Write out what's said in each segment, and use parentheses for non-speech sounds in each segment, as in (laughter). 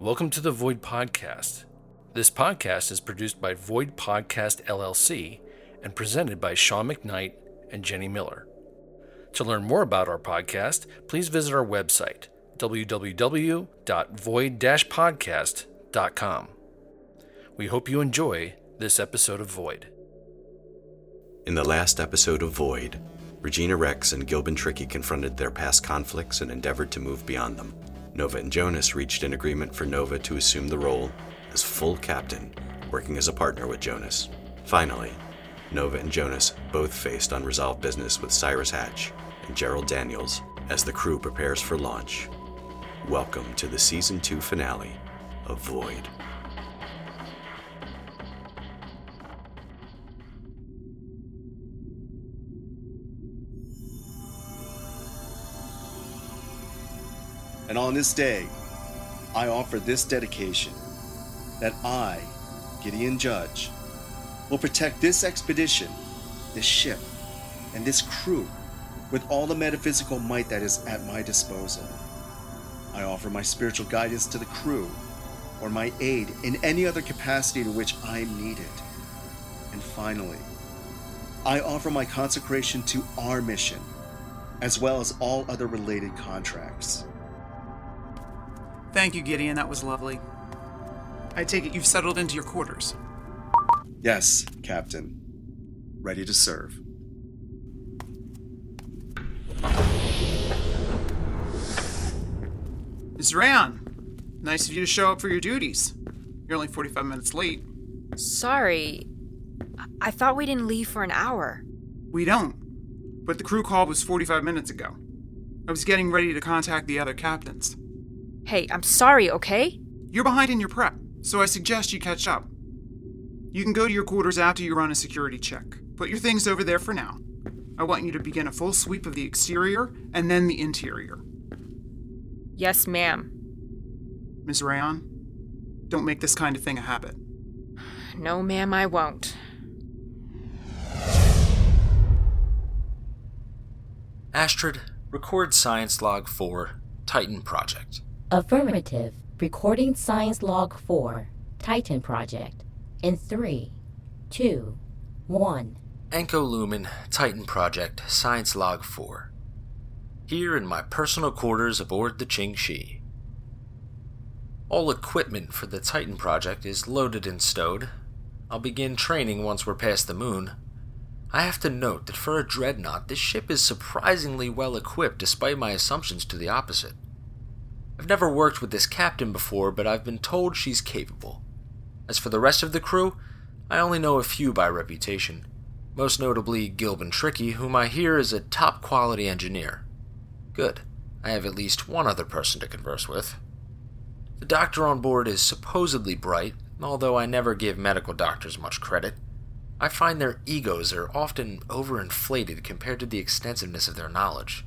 Welcome to the Void Podcast. This podcast is produced by Void Podcast LLC and presented by Sean McKnight and Jenny Miller. To learn more about our podcast, please visit our website, www.void-podcast.com. We hope you enjoy this episode of Void. In the last episode of Void, Regina Rex and Gilban Trickey confronted their past conflicts and endeavored to move beyond them. Nova and Jonas reached an agreement for Nova to assume the role as full captain, working as a partner with Jonas. Finally, Nova and Jonas both faced unresolved business with Cyrus Hatch and Gerald Daniels as the crew prepares for launch. Welcome to the season 2 finale of Void. And on this day, I offer this dedication that I, Gideon Judge, will protect this expedition, this ship, and this crew with all the metaphysical might that is at my disposal. I offer my spiritual guidance to the crew or my aid in any other capacity to which I am needed. And finally, I offer my consecration to our mission, as well as all other related contracts. Thank you, Gideon. That was lovely. I take it you've settled into your quarters. Yes, Captain. Ready to serve. Ms. Rayon, nice of you to show up for your duties. You're only 45 minutes late. Sorry. I- I thought we didn't leave for an hour. We don't. But the crew call was 45 minutes ago. I was getting ready to contact the other captains. Hey, I'm sorry, okay? You're behind in your prep, so I suggest you catch up. You can go to your quarters after you run a security check. Put your things over there for now. I want you to begin a full sweep of the exterior and then the interior. Yes, ma'am. Ms. Rayon, don't make this kind of thing a habit. No, ma'am, I won't. Astrid, record science log 4, Titan Project. Affirmative. Recording Science Log 4, Titan Project. In 3, 2, 1. Enko Lumen, Titan Project, Science Log 4. Here in my personal quarters aboard the Qingxi. All equipment for the Titan Project is loaded and stowed. I'll begin training once we're past the moon. I have to note that for a dreadnought, this ship is surprisingly well equipped despite my assumptions to the opposite. I've never worked with this captain before, but I've been told she's capable. As for the rest of the crew, I only know a few by reputation, most notably Gilban Trickey, whom I hear is a top quality engineer. Good, I have at least one other person to converse with. The doctor on board is supposedly bright, although I never give medical doctors much credit. I find their egos are often overinflated compared to the extensiveness of their knowledge.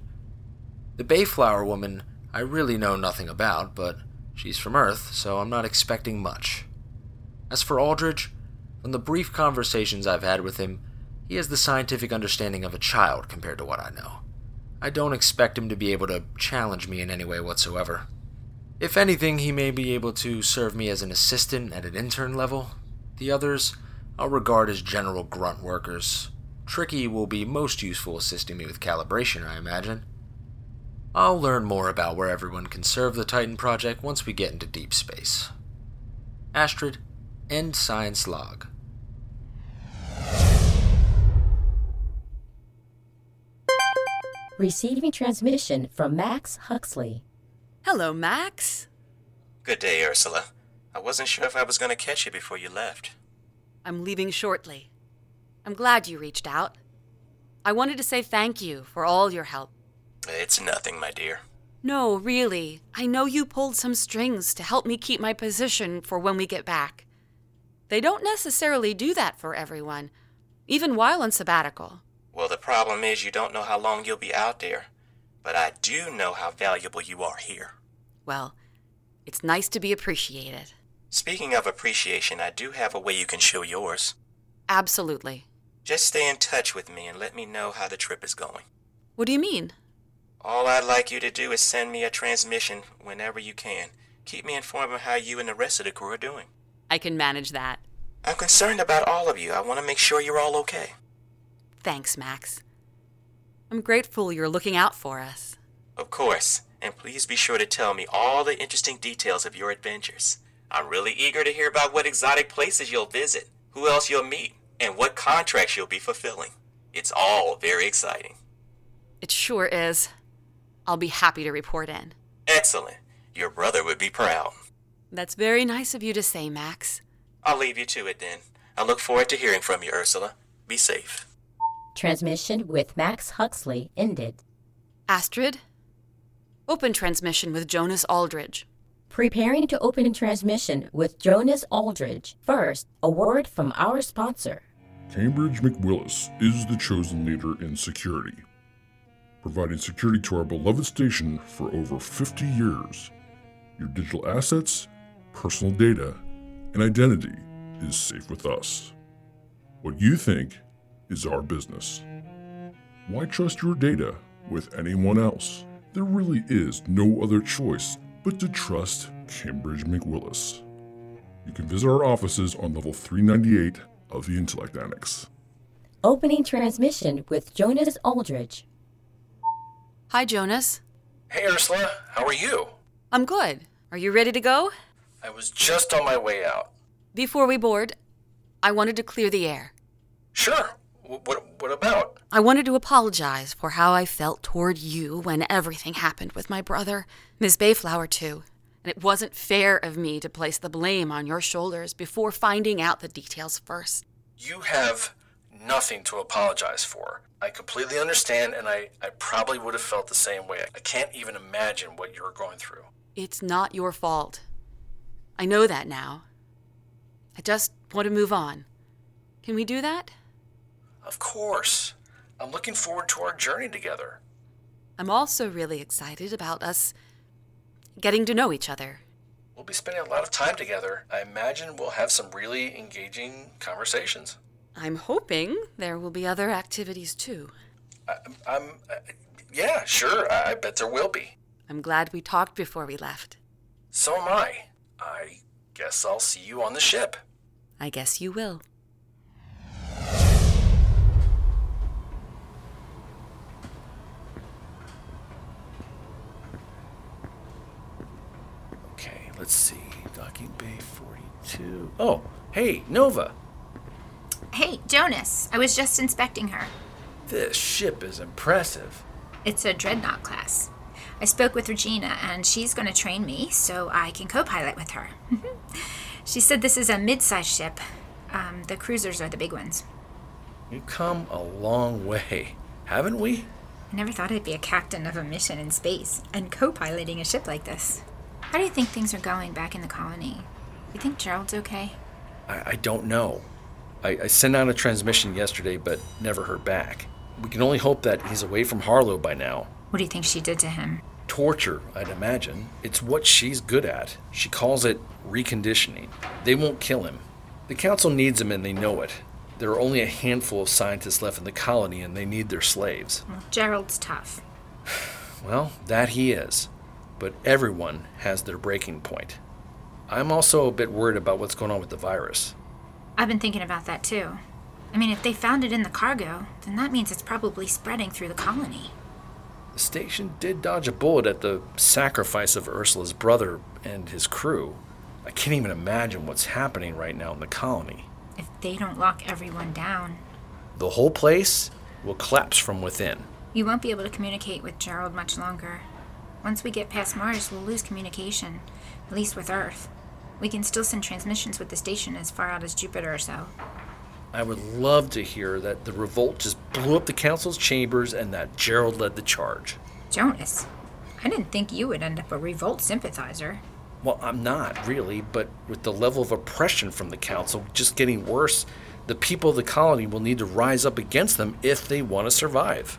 The Bayflower woman I really know nothing about, but she's from Earth, so I'm not expecting much. As for Aldridge, from the brief conversations I've had with him, he has the scientific understanding of a child compared to what I know. I don't expect him to be able to challenge me in any way whatsoever. If anything, he may be able to serve me as an assistant at an intern level. The others I'll regard as general grunt workers. Trickey will be most useful assisting me with calibration, I imagine. I'll learn more about where everyone can serve the Titan project once we get into deep space. Astrid, end science log. Receiving transmission from Max Huxley. Hello, Max. Good day, Ursula. I wasn't sure if I was going to catch you before you left. I'm leaving shortly. I'm glad you reached out. I wanted to say thank you for all your help. It's nothing, my dear. No, really. I know you pulled some strings to help me keep my position for when we get back. They don't necessarily do that for everyone, even while on sabbatical. Well, the problem is you don't know how long you'll be out there. But I do know how valuable you are here. Well, it's nice to be appreciated. Speaking of appreciation, I do have a way you can show yours. Absolutely. Just stay in touch with me and let me know how the trip is going. What do you mean? All I'd like you to do is send me a transmission whenever you can. Keep me informed of how you and the rest of the crew are doing. I can manage that. I'm concerned about all of you. I want to make sure you're all okay. Thanks, Max. I'm grateful you're looking out for us. Of course, and please be sure to tell me all the interesting details of your adventures. I'm really eager to hear about what exotic places you'll visit, who else you'll meet, and what contracts you'll be fulfilling. It's all very exciting. It sure is. I'll be happy to report in. Excellent. Your brother would be proud. That's very nice of you to say, Max. I'll leave you to it then. I look forward to hearing from you, Ursula. Be safe. Transmission with Max Huxley ended. Astrid? Open transmission with Jonas Aldridge. Preparing to open transmission with Jonas Aldridge. First, a word from our sponsor. Cambridge McWillis is the chosen leader in security, providing security to our beloved station for over 50 years. Your digital assets, personal data, and identity is safe with us. What you think is our business. Why trust your data with anyone else? There really is no other choice but to trust Cambridge McWillis. You can visit our offices on level 398 of the Intellect Annex. Opening transmission with Jonas Aldridge. Hi, Jonas. Hey, Ursula, how are you? I'm good. Are you ready to go? I was just on my way out. Before we board, I wanted to clear the air. Sure. W- what, what about? I wanted to apologize for how I felt toward you when everything happened with my brother, Miss Bayflower, too. And it wasn't fair of me to place the blame on your shoulders before finding out the details first. You have nothing to apologize for. I completely understand, and I, I probably would have felt the same way. I can't even imagine what you're going through. It's not your fault. I know that now. I just want to move on. Can we do that? Of course. I'm looking forward to our journey together. I'm also really excited about us getting to know each other. We'll be spending a lot of time together. I imagine we'll have some really engaging conversations. I'm hoping there will be other activities too. I, I'm, uh, yeah, sure. I, I bet there will be. I'm glad we talked before we left. So am I. I guess I'll see you on the ship. I guess you will. Okay, let's see. Docking Bay 42. Oh, hey, Nova. Hey, Jonas. I was just inspecting her. This ship is impressive. It's a dreadnought class. I spoke with Regina, and she's going to train me so I can co pilot with her. (laughs) she said this is a mid sized ship. Um, the cruisers are the big ones. We've come a long way, haven't we? I never thought I'd be a captain of a mission in space and co piloting a ship like this. How do you think things are going back in the colony? You think Gerald's okay? I, I don't know. I, I sent out a transmission yesterday, but never heard back. We can only hope that he's away from Harlow by now. What do you think she did to him? Torture, I'd imagine. It's what she's good at. She calls it reconditioning. They won't kill him. The council needs him and they know it. There are only a handful of scientists left in the colony and they need their slaves. Well, Gerald's tough. (sighs) Well, that he is. But everyone has their breaking point. I'm also a bit worried about what's going on with the virus. I've been thinking about that too. I mean, if they found it in the cargo, then that means it's probably spreading through the colony. The station did dodge a bullet at the sacrifice of Ursula's brother and his crew. I can't even imagine what's happening right now in the colony. If they don't lock everyone down, The whole place will collapse from within. you won't be able to communicate with Gerald much longer. Once we get past Mars, we'll lose communication, at least with Earth. We can still send transmissions with the station as far out as Jupiter or so. I would love to hear that the revolt just blew up the council's chambers and that Gerald led the charge. Jonas, I didn't think you would end up a revolt sympathizer. Well, I'm not really, but with the level of oppression from the council just getting worse, the people of the colony will need to rise up against them if they want to survive.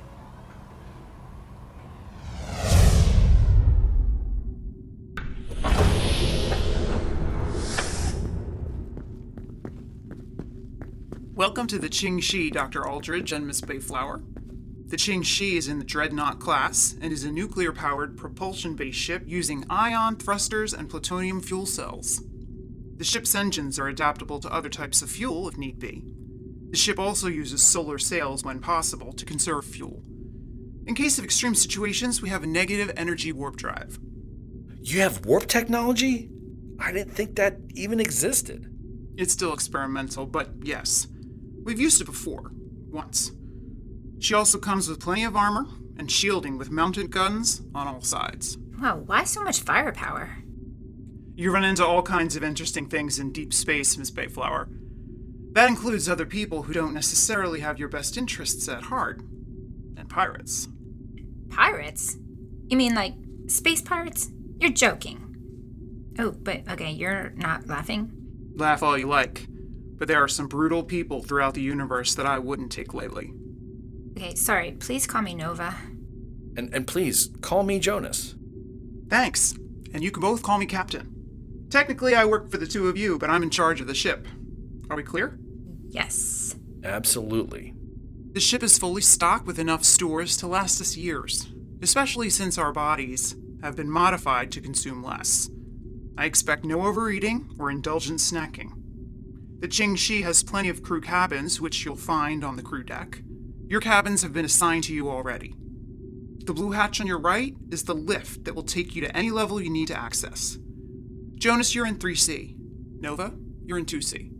To the Qing Shi, Dr. Aldridge and Miss Bayflower. The Qingxi is in the Dreadnought class and is a nuclear powered propulsion based ship using ion thrusters and plutonium fuel cells. The ship's engines are adaptable to other types of fuel if need be. The ship also uses solar sails when possible to conserve fuel. In case of extreme situations, we have a negative energy warp drive. You have warp technology? I didn't think that even existed. It's still experimental, but yes. We've used it before. Once. She also comes with plenty of armor and shielding with mounted guns on all sides. Whoa, why so much firepower? You run into all kinds of interesting things in deep space, Miss Bayflower. That includes other people who don't necessarily have your best interests at heart. And pirates. Pirates? You mean like space pirates? You're joking. Oh, but okay, you're not laughing? Laugh all you like, but there are some brutal people throughout the universe that I wouldn't take lightly. Okay, sorry, please call me Nova. And, and please, call me Jonas. Thanks, and you can both call me Captain. Technically, I work for the two of you, but I'm in charge of the ship. Are we clear? Yes. Absolutely. The ship is fully stocked with enough stores to last us years, especially since our bodies have been modified to consume less. I expect no overeating or indulgent snacking. The Qingxi has plenty of crew cabins, which you'll find on the crew deck. Your cabins have been assigned to you already. The blue hatch on your right is the lift that will take you to any level you need to access. Jonas, you're in 3C. Nova, you're in 2C.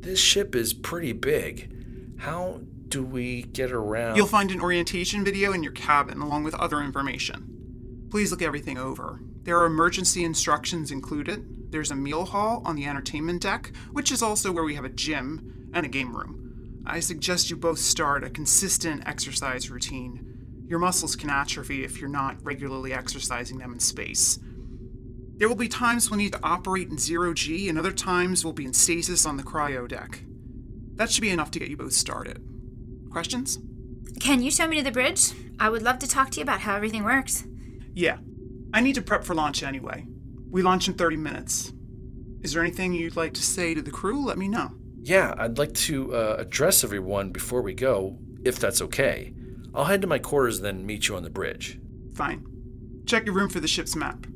This ship is pretty big. How do we get around? You'll find an orientation video in your cabin along with other information. Please look everything over. There are emergency instructions included. There's a meal hall on the entertainment deck, which is also where we have a gym and a game room. I suggest you both start a consistent exercise routine. Your muscles can atrophy if you're not regularly exercising them in space. There will be times we'll need to operate in zero G, and other times we'll be in stasis on the cryo deck. That should be enough to get you both started. Questions? Can you show me to the bridge? I would love to talk to you about how everything works. Yeah. I need to prep for launch anyway. We launch in 30 minutes. Is there anything you'd like to say to the crew? Let me know. Yeah, I'd like to uh, address everyone before we go, if that's okay. I'll head to my quarters, then meet you on the bridge. Fine. Check your room for the ship's map.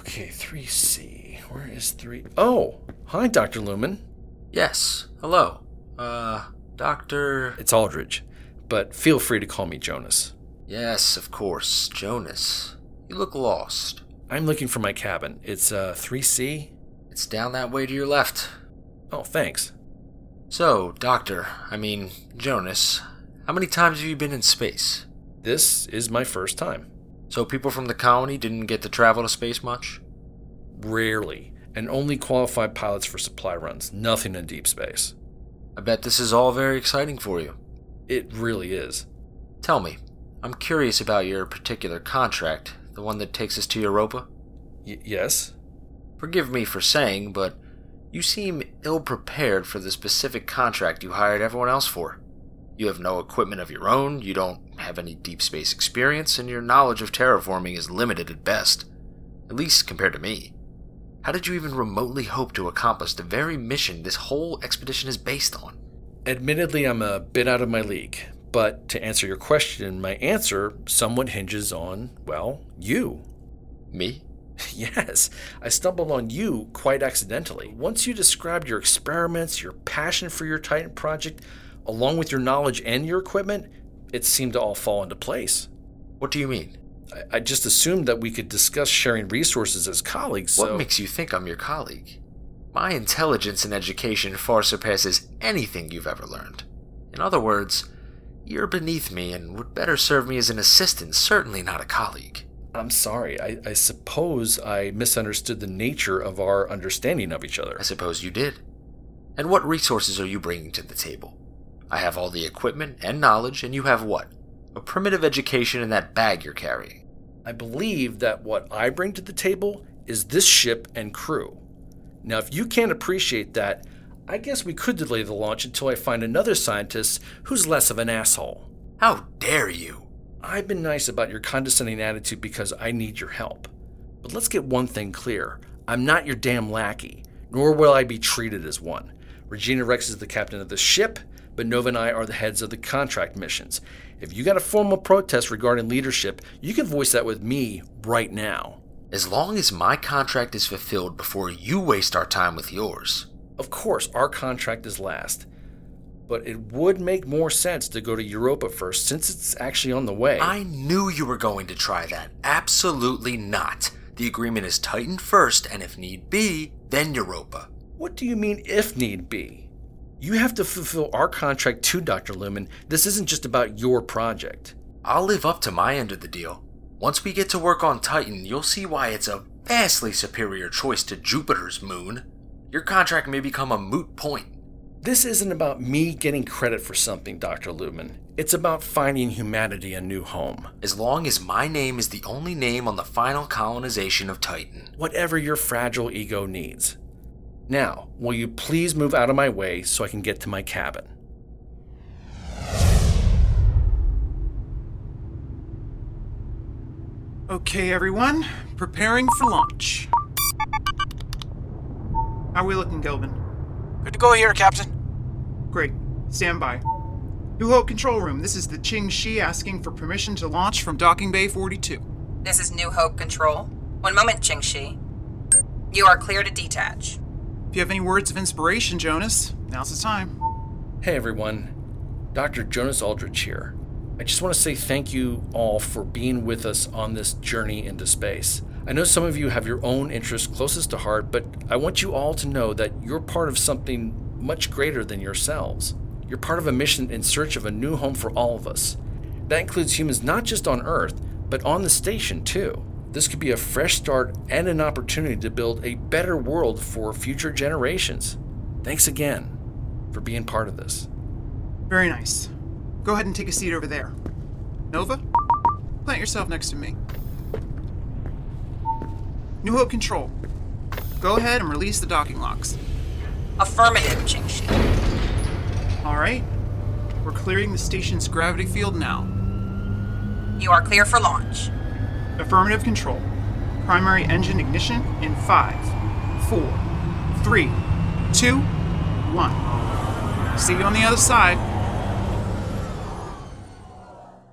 Okay, 3C. Where is 3? Oh, hi, Dr. Lumen. Yes, hello. Uh, Dr. It's Aldridge, but feel free to call me Jonas. Yes, of course, Jonas. You look lost. I'm looking for my cabin. It's uh 3C. It's down that way to your left. Oh, thanks. So, Doctor, I mean, Jonas, how many times have you been in space? This is my first time. So, people from the colony didn't get to travel to space much? Rarely, and only qualified pilots for supply runs, nothing in deep space. I bet this is all very exciting for you. It really is. Tell me, I'm curious about your particular contract, the one that takes us to Europa. Y- yes? Forgive me for saying, but you seem ill prepared for the specific contract you hired everyone else for. You have no equipment of your own, you don't have any deep space experience, and your knowledge of terraforming is limited at best. At least compared to me. How did you even remotely hope to accomplish the very mission this whole expedition is based on? Admittedly, I'm a bit out of my league, but to answer your question, my answer somewhat hinges on, well, you. Me? (laughs) Yes, I stumbled on you quite accidentally. Once you described your experiments, your passion for your Titan project, along with your knowledge and your equipment, it seemed to all fall into place. What do you mean? I, I just assumed that we could discuss sharing resources as colleagues. So... What makes you think I'm your colleague? My intelligence and education far surpasses anything you've ever learned. In other words, you're beneath me and would better serve me as an assistant, certainly not a colleague. I'm sorry. I, I, suppose I misunderstood the nature of our understanding of each other. I suppose you did. And what resources are you bringing to the table? I have all the equipment and knowledge, and you have what? A primitive education in that bag you're carrying. I believe that what I bring to the table is this ship and crew. Now, if you can't appreciate that, I guess we could delay the launch until I find another scientist who's less of an asshole. How dare you! I've been nice about your condescending attitude because I need your help. But let's get one thing clear I'm not your damn lackey, nor will I be treated as one. Regina Rex is the captain of the ship, but Nova and I are the heads of the contract missions. If you got a formal protest regarding leadership, you can voice that with me right now. As long as my contract is fulfilled before you waste our time with yours. Of course, our contract is last. But it would make more sense to go to Europa first since it's actually on the way. I knew you were going to try that. Absolutely not. The agreement is Titan first, and if need be, then Europa. What do you mean, if need be? You have to fulfill our contract too, Dr. Lumen. This isn't just about your project. I'll live up to my end of the deal. Once we get to work on Titan, you'll see why it's a vastly superior choice to Jupiter's moon. Your contract may become a moot point. This isn't about me getting credit for something, Dr. Lumen. It's about finding humanity a new home. As long as my name is the only name on the final colonization of Titan. Whatever your fragile ego needs. Now, will you please move out of my way so I can get to my cabin? Okay, everyone, preparing for launch. How are we looking, Gilban? Good to go here, Captain. Great. Stand by. New Hope Control Room, this is the Ching Shi asking for permission to launch from Docking Bay 42. This is New Hope Control. One moment, Ching Shi. You are clear to detach. If you have any words of inspiration, Jonas, now's the time. Hey everyone, Dr. Jonas Aldridge here. I just want to say thank you all for being with us on this journey into space. I know some of you have your own interests closest to heart, but I want you all to know that you're part of something much greater than yourselves. You're part of a mission in search of a new home for all of us. That includes humans not just on Earth, but on the station too. This could be a fresh start and an opportunity to build a better world for future generations. Thanks again for being part of this. Very nice. Go ahead and take a seat over there. Nova, plant yourself next to me. New Hope Control. Go ahead and release the docking locks. Affirmative, Ching Shi. All right. We're clearing the station's gravity field now. You are clear for launch. Affirmative control. Primary engine ignition in five, four, three, two, one. See you on the other side.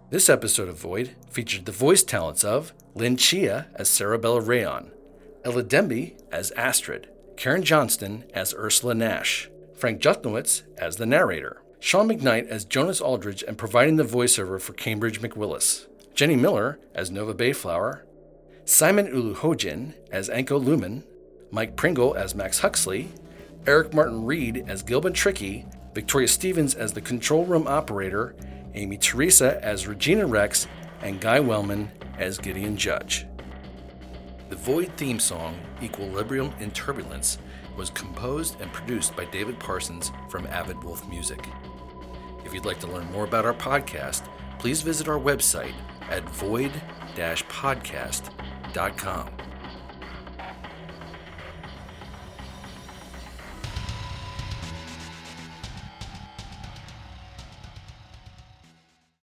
This episode of Void featured the voice talents of Lynn Chia as Sarabella Rayon, Ella Demby as Astrid, Karen Johnston as Ursula Nash, Frank Jutnowitz as the narrator, Sean McKnight as Jonas Aldridge and providing the voiceover for Cambridge McWillis, Jenny Miller as Nova Bayflower, Simon Uluhojin as Anko Lumen, Mike Pringle as Max Huxley, Eric Martin Reed as Gilban Trickey, Victoria Stevens as the control room operator, Amy Teresa as Regina Rex, and Guy Wellman as Gideon Judge. The Void theme song, Equilibrium in Turbulence, was composed and produced by David Parsons from Avid Wolf Music. If you'd like to learn more about our podcast, please visit our website at void-podcast.com.